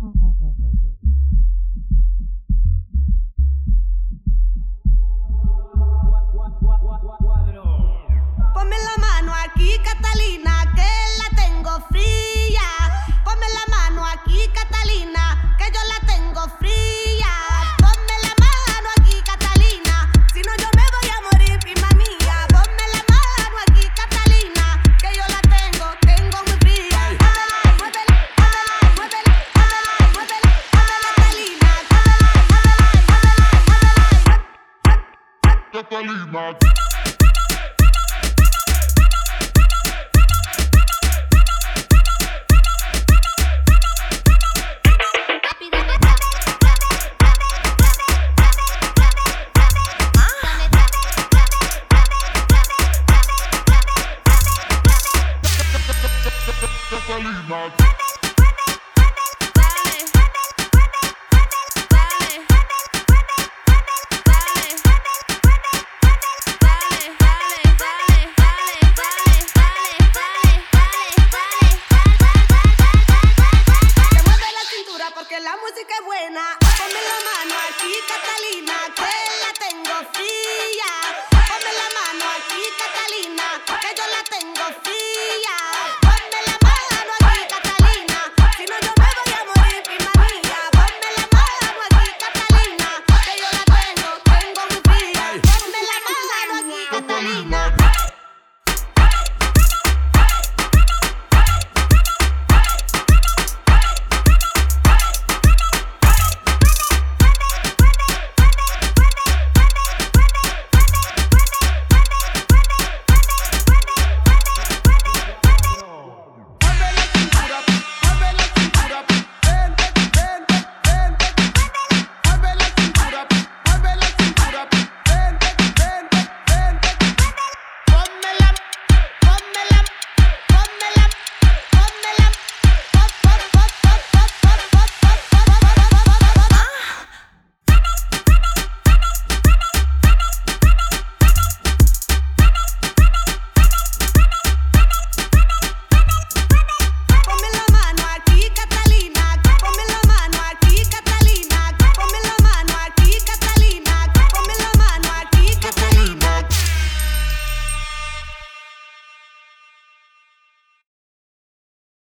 Mm-mm. Catalina. Catalina. la música es buena. Ponme la mano aquí, Catalina, que la tengo fría.